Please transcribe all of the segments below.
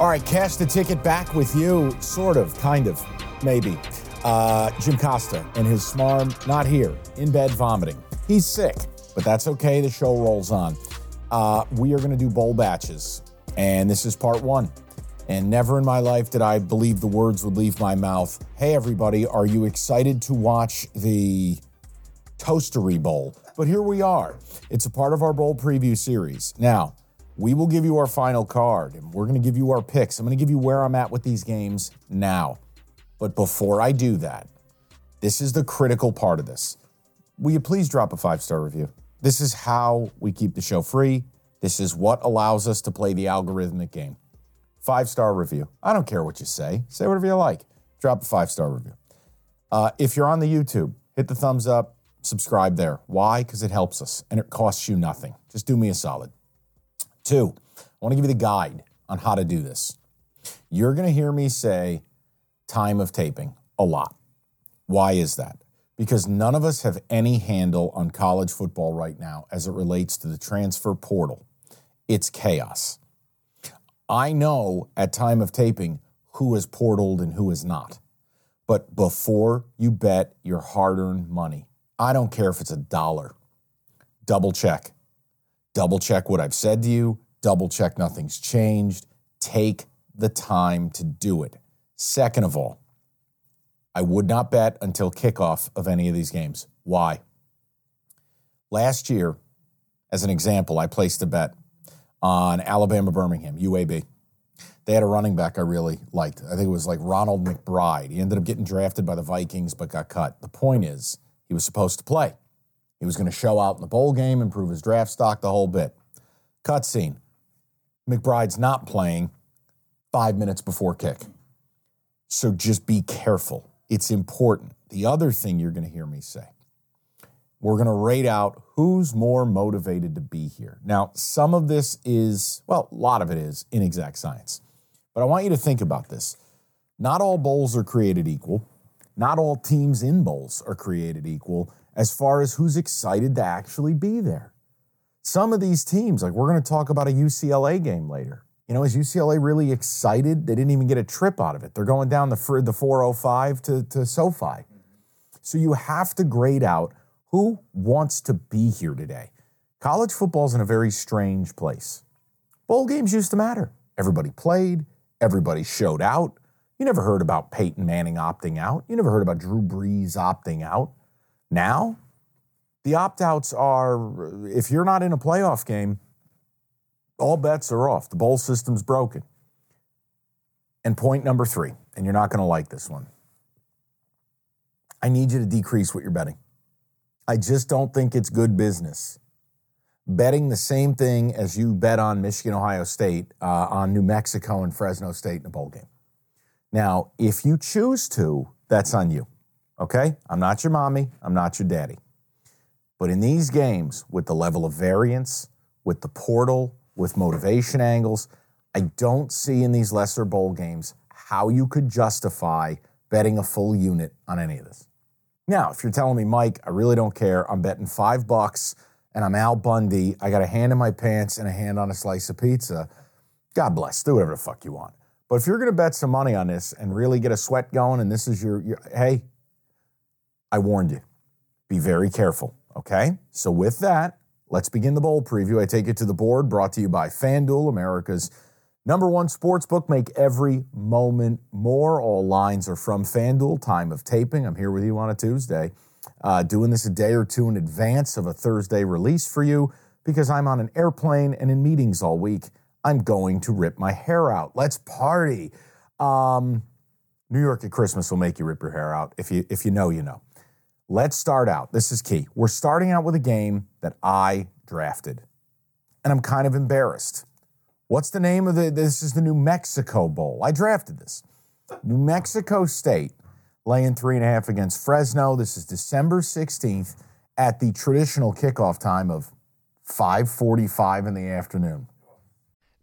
All right, cash the ticket back with you, sort of, kind of, maybe. Uh, Jim Costa and his smarm, not here, in bed vomiting. He's sick, but that's okay. The show rolls on. Uh, we are going to do bowl batches, and this is part one. And never in my life did I believe the words would leave my mouth. Hey, everybody, are you excited to watch the Toastery Bowl? But here we are. It's a part of our bowl preview series. Now, we will give you our final card, and we're going to give you our picks. I'm going to give you where I'm at with these games now. But before I do that, this is the critical part of this. Will you please drop a five star review? This is how we keep the show free. This is what allows us to play the algorithmic game. Five star review. I don't care what you say, say whatever you like. Drop a five star review. Uh, if you're on the YouTube, hit the thumbs up, subscribe there. Why? Because it helps us and it costs you nothing. Just do me a solid. Two, I want to give you the guide on how to do this. You're going to hear me say time of taping a lot. Why is that? Because none of us have any handle on college football right now as it relates to the transfer portal. It's chaos. I know at time of taping who is portaled and who is not. But before you bet your hard earned money, I don't care if it's a dollar, double check. Double check what I've said to you, double check nothing's changed. Take the time to do it. Second of all, I would not bet until kickoff of any of these games. Why? Last year, as an example, I placed a bet on Alabama Birmingham, UAB. They had a running back I really liked. I think it was like Ronald McBride. He ended up getting drafted by the Vikings, but got cut. The point is, he was supposed to play. He was going to show out in the bowl game, improve his draft stock, the whole bit. Cutscene. McBride's not playing five minutes before kick. So just be careful. It's important. The other thing you're going to hear me say we're going to rate out who's more motivated to be here. Now, some of this is, well, a lot of it is inexact science. But I want you to think about this. Not all bowls are created equal. Not all teams in bowls are created equal as far as who's excited to actually be there. Some of these teams, like we're going to talk about a UCLA game later. You know, is UCLA really excited? They didn't even get a trip out of it. They're going down the, the 405 to, to SoFi. So you have to grade out who wants to be here today? College football's in a very strange place. Bowl games used to matter. Everybody played, everybody showed out. You never heard about Peyton Manning opting out. You never heard about Drew Brees opting out. Now, the opt outs are if you're not in a playoff game, all bets are off. The bowl system's broken. And point number three, and you're not going to like this one. I need you to decrease what you're betting. I just don't think it's good business. Betting the same thing as you bet on Michigan, Ohio State, uh, on New Mexico and Fresno State in a bowl game. Now, if you choose to, that's on you. Okay? I'm not your mommy. I'm not your daddy. But in these games, with the level of variance, with the portal, with motivation angles, I don't see in these lesser bowl games how you could justify betting a full unit on any of this. Now, if you're telling me, Mike, I really don't care, I'm betting five bucks and I'm Al Bundy, I got a hand in my pants and a hand on a slice of pizza, God bless, do whatever the fuck you want. But if you're going to bet some money on this and really get a sweat going, and this is your, your hey, I warned you. Be very careful, okay? So, with that, let's begin the bowl preview. I take it to the board, brought to you by FanDuel, America's number one sports book. Make every moment more. All lines are from FanDuel. Time of taping. I'm here with you on a Tuesday, uh, doing this a day or two in advance of a Thursday release for you because I'm on an airplane and in meetings all week. I'm going to rip my hair out. Let's party. Um, New York at Christmas will make you rip your hair out. If you if you know, you know. Let's start out. This is key. We're starting out with a game that I drafted. And I'm kind of embarrassed. What's the name of the this is the New Mexico Bowl. I drafted this. New Mexico State laying three and a half against Fresno. This is December 16th at the traditional kickoff time of 5:45 in the afternoon.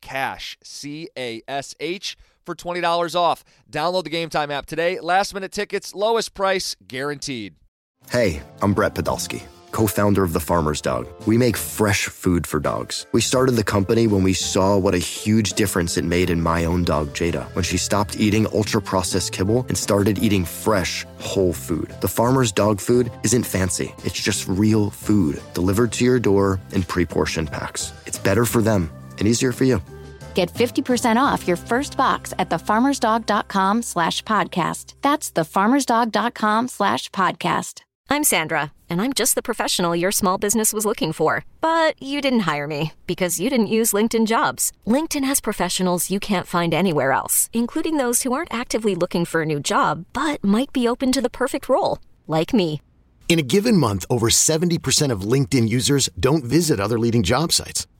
Cash, C A S H, for $20 off. Download the Game Time app today. Last minute tickets, lowest price guaranteed. Hey, I'm Brett Podolsky, co founder of The Farmer's Dog. We make fresh food for dogs. We started the company when we saw what a huge difference it made in my own dog, Jada, when she stopped eating ultra processed kibble and started eating fresh, whole food. The Farmer's Dog food isn't fancy, it's just real food delivered to your door in pre portioned packs. It's better for them and easier for you. Get 50% off your first box at thefarmersdog.com slash podcast. That's thefarmersdog.com slash podcast. I'm Sandra, and I'm just the professional your small business was looking for. But you didn't hire me because you didn't use LinkedIn jobs. LinkedIn has professionals you can't find anywhere else, including those who aren't actively looking for a new job, but might be open to the perfect role, like me. In a given month, over 70% of LinkedIn users don't visit other leading job sites.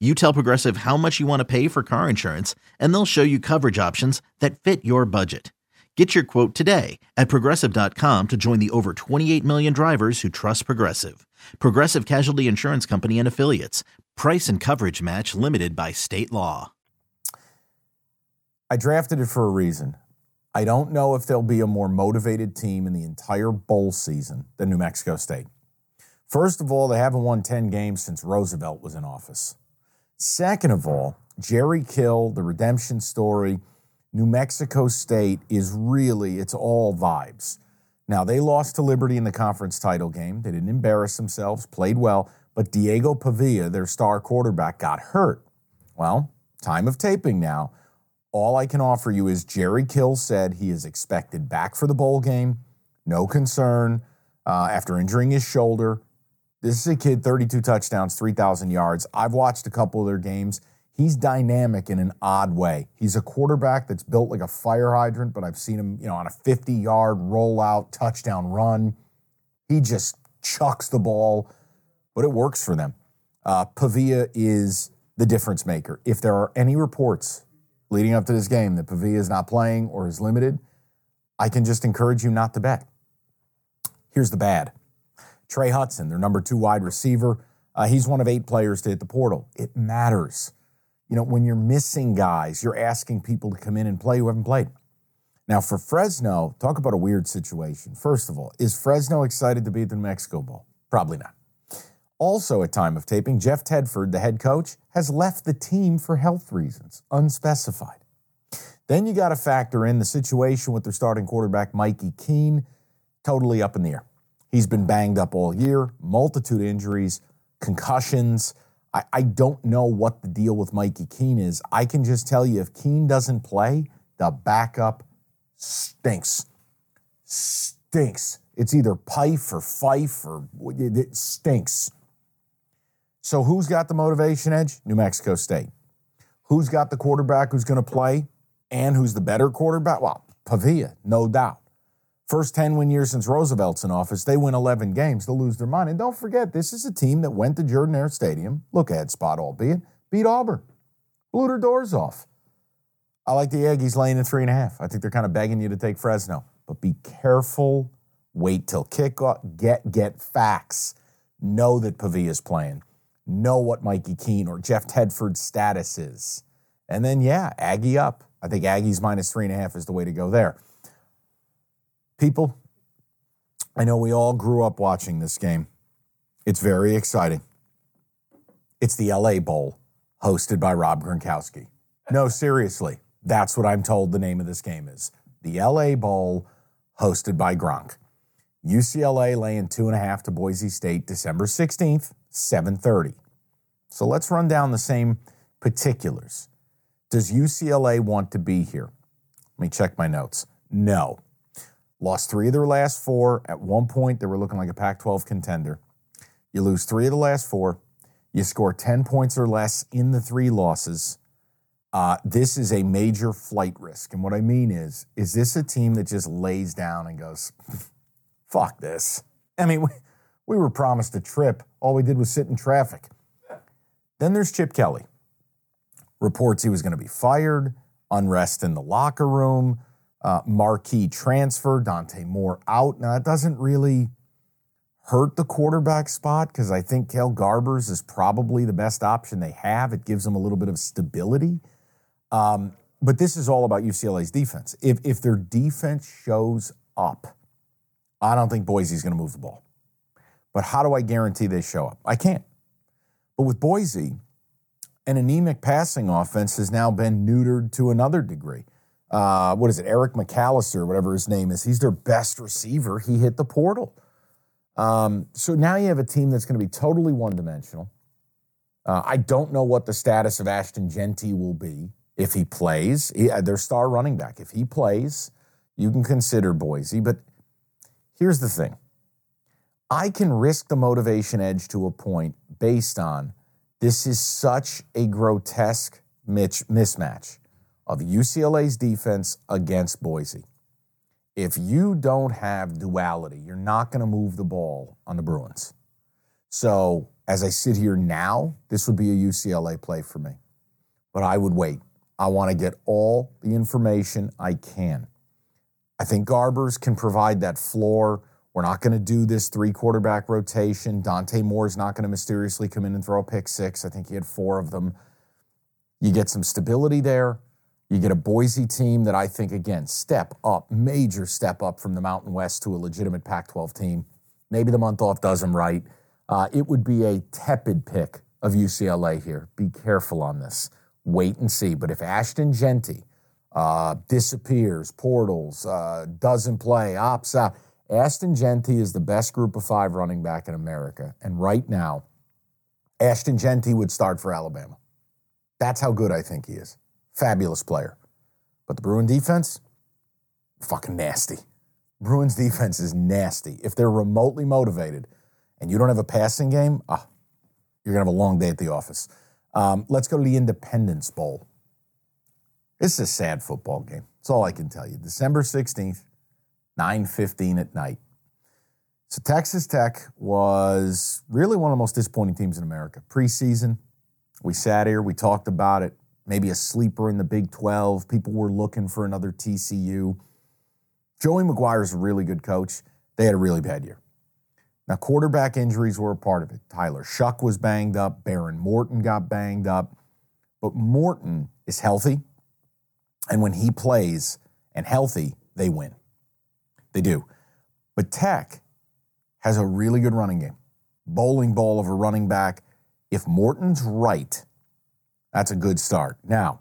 you tell Progressive how much you want to pay for car insurance, and they'll show you coverage options that fit your budget. Get your quote today at progressive.com to join the over 28 million drivers who trust Progressive. Progressive Casualty Insurance Company and Affiliates. Price and coverage match limited by state law. I drafted it for a reason. I don't know if there'll be a more motivated team in the entire bowl season than New Mexico State. First of all, they haven't won 10 games since Roosevelt was in office. Second of all, Jerry Kill, the redemption story, New Mexico State is really, it's all vibes. Now, they lost to Liberty in the conference title game. They didn't embarrass themselves, played well, but Diego Pavia, their star quarterback, got hurt. Well, time of taping now. All I can offer you is Jerry Kill said he is expected back for the bowl game. No concern uh, after injuring his shoulder. This is a kid, 32 touchdowns, 3,000 yards. I've watched a couple of their games. He's dynamic in an odd way. He's a quarterback that's built like a fire hydrant, but I've seen him, you know, on a 50-yard rollout touchdown run. He just chucks the ball, but it works for them. Uh, Pavia is the difference maker. If there are any reports leading up to this game that Pavia is not playing or is limited, I can just encourage you not to bet. Here's the bad Trey Hudson, their number two wide receiver, uh, he's one of eight players to hit the portal. It matters. You know, when you're missing guys, you're asking people to come in and play who haven't played. Now, for Fresno, talk about a weird situation. First of all, is Fresno excited to be at the New Mexico Bowl? Probably not. Also, at time of taping, Jeff Tedford, the head coach, has left the team for health reasons, unspecified. Then you got to factor in the situation with their starting quarterback, Mikey Keene, totally up in the air. He's been banged up all year, multitude of injuries, concussions. I, I don't know what the deal with Mikey Keene is. I can just tell you if Keene doesn't play, the backup stinks. Stinks. It's either Pife or Fife or it stinks. So who's got the motivation edge? New Mexico State. Who's got the quarterback who's going to play and who's the better quarterback? Well, Pavia, no doubt. First 10 win years since Roosevelt's in office, they win 11 games. They'll lose their mind. And don't forget, this is a team that went to Jordan Hare Stadium, look ahead spot albeit, beat Auburn, blew their doors off. I like the Aggies laying in three and a half. I think they're kind of begging you to take Fresno. But be careful. Wait till kickoff. Get get facts. Know that Pavia's playing know what Mikey Keene or Jeff Tedford's status is. And then, yeah, Aggie up. I think Aggie's minus three and a half is the way to go there. People, I know we all grew up watching this game. It's very exciting. It's the LA Bowl, hosted by Rob Gronkowski. No, seriously, that's what I'm told the name of this game is. The LA Bowl, hosted by Gronk. UCLA laying two and a half to Boise State December 16th, 7:30. So let's run down the same particulars. Does UCLA want to be here? Let me check my notes. No. Lost three of their last four. At one point, they were looking like a Pac 12 contender. You lose three of the last four. You score 10 points or less in the three losses. Uh, this is a major flight risk. And what I mean is, is this a team that just lays down and goes, fuck this? I mean, we, we were promised a trip. All we did was sit in traffic. Then there's Chip Kelly. Reports he was going to be fired, unrest in the locker room, uh, marquee transfer, Dante Moore out. Now, that doesn't really hurt the quarterback spot because I think Kale Garbers is probably the best option they have. It gives them a little bit of stability. Um, but this is all about UCLA's defense. If, if their defense shows up, I don't think Boise's going to move the ball. But how do I guarantee they show up? I can't. But with Boise, an anemic passing offense has now been neutered to another degree. Uh, what is it, Eric McAlister, whatever his name is? He's their best receiver. He hit the portal. Um, so now you have a team that's going to be totally one dimensional. Uh, I don't know what the status of Ashton Jeanty will be if he plays. He, uh, their star running back. If he plays, you can consider Boise. But here's the thing I can risk the motivation edge to a point based on this is such a grotesque mismatch of UCLA's defense against Boise. If you don't have duality, you're not going to move the ball on the Bruins. So, as I sit here now, this would be a UCLA play for me. But I would wait. I want to get all the information I can. I think Garbers can provide that floor we're not going to do this three quarterback rotation. Dante Moore is not going to mysteriously come in and throw a pick six. I think he had four of them. You get some stability there. You get a Boise team that I think, again, step up, major step up from the Mountain West to a legitimate Pac 12 team. Maybe the month off does them right. Uh, it would be a tepid pick of UCLA here. Be careful on this. Wait and see. But if Ashton Jeanty uh, disappears, portals, uh, doesn't play, opts out, Ashton Jeanty is the best group of five running back in America. And right now, Ashton Jeanty would start for Alabama. That's how good I think he is. Fabulous player. But the Bruin defense, fucking nasty. Bruins defense is nasty. If they're remotely motivated and you don't have a passing game, ah, you're going to have a long day at the office. Um, let's go to the Independence Bowl. This is a sad football game. That's all I can tell you. December 16th, 9.15 at night. So Texas Tech was really one of the most disappointing teams in America. Preseason, we sat here, we talked about it. Maybe a sleeper in the Big 12. People were looking for another TCU. Joey McGuire is a really good coach. They had a really bad year. Now, quarterback injuries were a part of it. Tyler Shough was banged up. Behren Morton got banged up. But Morton is healthy. And when he plays and healthy, they win. They do. But Tech has a really good running game. Bowling ball of a running back. If Morton's right, that's a good start. Now,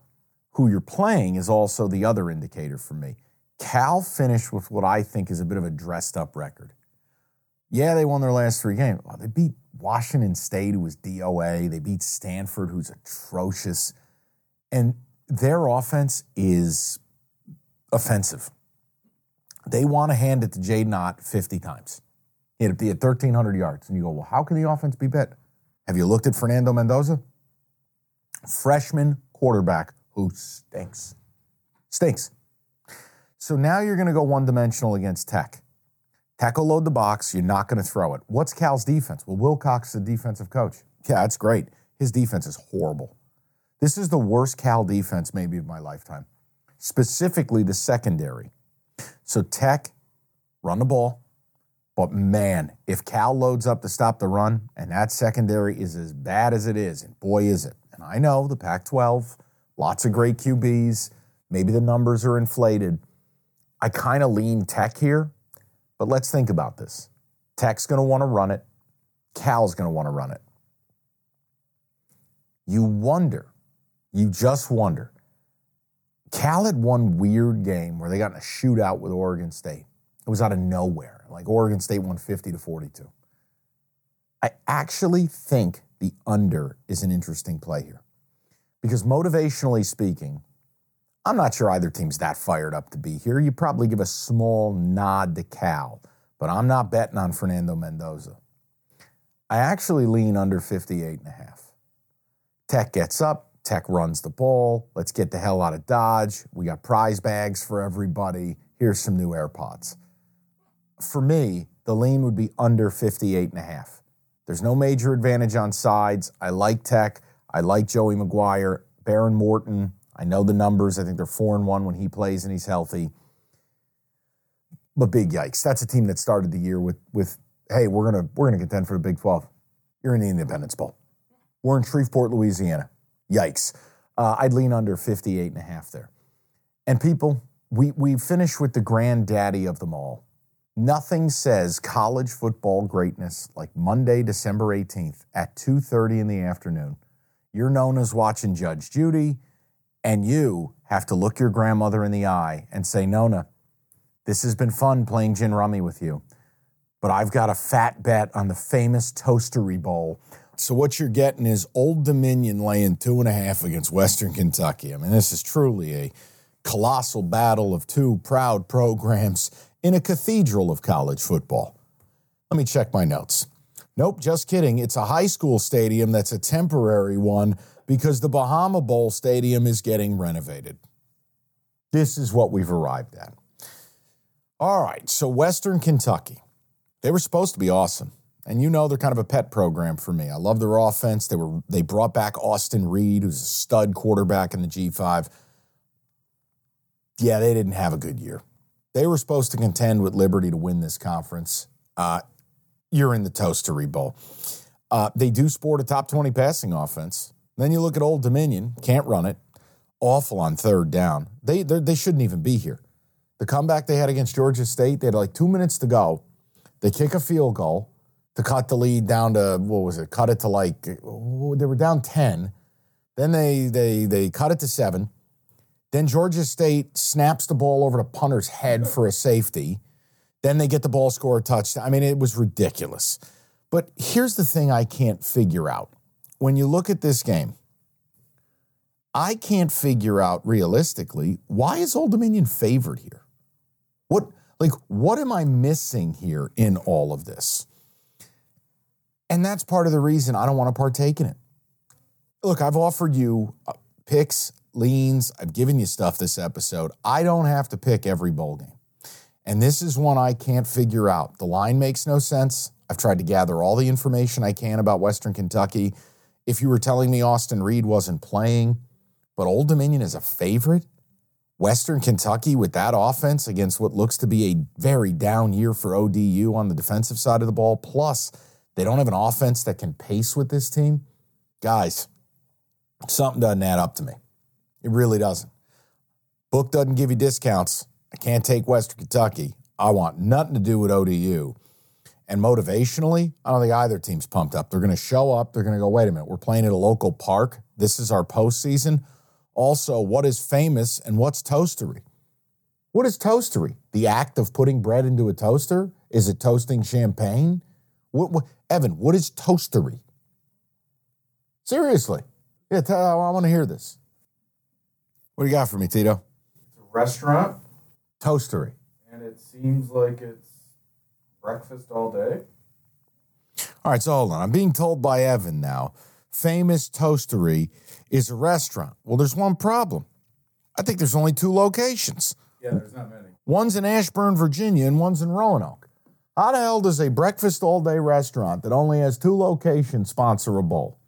who you're playing is also the other indicator for me. Cal finished with what I think is a bit of a dressed up record. Yeah, they won their last three games. They beat Washington State, who was DOA. They beat Stanford, who's atrocious. And their offense is offensive. They want to hand it to Jaydn Ott 50 times. He had 1,300 yards. And you go, well, how can the offense be bet? Have you looked at Fernando Mendoza? Freshman quarterback who stinks. Stinks. So now you're going to go one dimensional against Tech. Tech will load the box. You're not going to throw it. What's Cal's defense? Well, Wilcox is a defensive coach. Yeah, that's great. His defense is horrible. This is the worst Cal defense maybe of my lifetime, specifically the secondary. So Tech, run the ball. But man, if Cal loads up to stop the run, and that secondary is as bad as it is, and boy is it. I know the Pac 12, lots of great QBs. Maybe the numbers are inflated. I kind of lean Tech here, but let's think about this. Tech's going to want to run it, Cal's going to want to run it. You wonder, you just wonder. Cal had one weird game where they got in a shootout with Oregon State. It was out of nowhere. Like Oregon State won 50 to 42. I actually think the under is an interesting play here. Because motivationally speaking, I'm not sure either team's that fired up to be here. You probably give a small nod to Cal, but I'm not betting on Fernando Mendoza. I actually lean under 58 and a half. Tech gets up, Tech runs the ball. Let's get the hell out of Dodge. We got prize bags for everybody. Here's some new AirPods. For me, the lean would be under 58 and a half. There's no major advantage on sides. I like Tech. I like Joey McGuire, Behren Morton. I know the numbers. I think they're four and one when he plays and he's healthy. But big yikes. That's a team that started the year with with hey, we're gonna we're gonna contend for the Big 12. You're in the Independence Bowl. We're in Shreveport, Louisiana. Yikes. Uh, I'd lean under 58 and a half there. And people, we we finish with the granddaddy of them all. Nothing says college football greatness like Monday, December 18th at 2:30 in the afternoon. You're known as watching Judge Judy, and you have to look your grandmother in the eye and say, Nona, this has been fun playing gin rummy with you, but I've got a fat bet on the famous Toastery Bowl. So what you're getting is Old Dominion laying two and a half against Western Kentucky. I mean, this is truly a colossal battle of two proud programs in a cathedral of college football. Let me check my notes. Nope, just kidding. It's a high school stadium that's a temporary one because the Bahama Bowl Stadium is getting renovated. This is what we've arrived at. All right, so Western Kentucky. They were supposed to be awesome. And you know they're kind of a pet program for me. I love their offense. They were they brought back Austin Reed, who's a stud quarterback in the G5. Yeah, they didn't have a good year. They were supposed to contend with Liberty to win this conference. Uh, you're in the Toastery Bowl. Uh, they do sport a top 20 passing offense. Then you look at Old Dominion, can't run it, awful on third down. They they shouldn't even be here. The comeback they had against Georgia State, they had like two minutes to go. They kick a field goal to cut the lead down to what was it? Cut it to like they were down ten. Then they they they cut it to seven. Then Georgia State snaps the ball over to punter's head for a safety. Then they get the ball, score a touchdown. I mean, it was ridiculous. But here's the thing I can't figure out. When you look at this game, I can't figure out realistically why is Old Dominion favored here? What like what am I missing here in all of this? And that's part of the reason I don't want to partake in it. Look, I've offered you uh, picks, leans, I've given you stuff this episode. I don't have to pick every bowl game. And this is one I can't figure out. The line makes no sense. I've tried to gather all the information I can about Western Kentucky. If you were telling me Austin Reed wasn't playing, but Old Dominion is a favorite. Western Kentucky with that offense against what looks to be a very down year for ODU on the defensive side of the ball. Plus, they don't have an offense that can pace with this team. Guys, something doesn't add up to me. It really doesn't. Book doesn't give you discounts. I can't take Western Kentucky. I want nothing to do with ODU. And motivationally, I don't think either team's pumped up. They're going to show up. They're going to go, wait a minute, we're playing at a local park. This is our postseason. Also, what is famous and what's toastery? What is toastery? The act of putting bread into a toaster? Is it toasting champagne? What, what Evan, what is toastery? Seriously. Yeah, I want to hear this. What do you got for me, Tito? It's a restaurant, Toastery. and it seems like it's breakfast all day. All right, so hold on. I'm being told by Evan now. Famous Toastery is a restaurant. Well, there's one problem. I think there's only two locations. Yeah, there's not many. One's in Ashburn, Virginia, and one's in Roanoke. How the hell does a breakfast all day restaurant that only has two locations sponsor a bowl?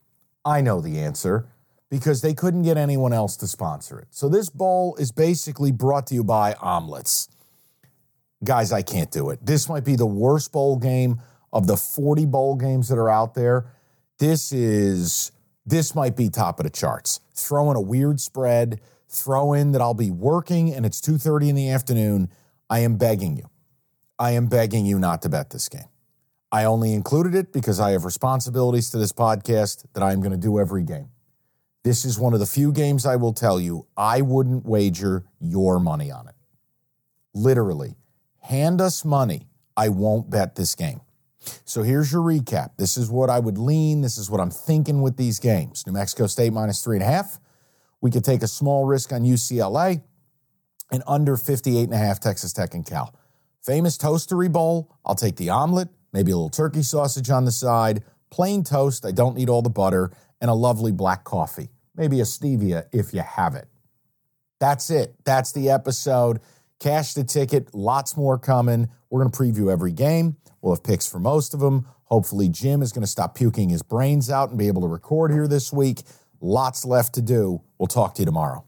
I know the answer because they couldn't get anyone else to sponsor it. So this bowl is basically brought to you by omelets. Guys, I can't do it. This might be the worst bowl game of the 40 bowl games that are out there. This is this might be top of the charts. Throw in a weird spread, throw in that I'll be working and it's 2:30 in the afternoon. I am begging you. I am begging you not to bet this game. I only included it because I have responsibilities to this podcast that I am going to do every game. This is one of the few games I will tell you I wouldn't wager your money on it. Literally, hand us money. I won't bet this game. So here's your recap. This is what I would lean. This is what I'm thinking with these games. New Mexico State minus three and a half. We could take a small risk on UCLA and under 58 and a half Texas Tech and Cal. Famous toastery bowl. I'll take the omelet, maybe a little turkey sausage on the side, plain toast. I don't need all the butter, and a lovely black coffee. Maybe a stevia if you have it. That's it. That's the episode. Cash the ticket. Lots more coming. We're going to preview every game. We'll have picks for most of them. Hopefully, Jim is going to stop puking his brains out and be able to record here this week. Lots left to do. We'll talk to you tomorrow.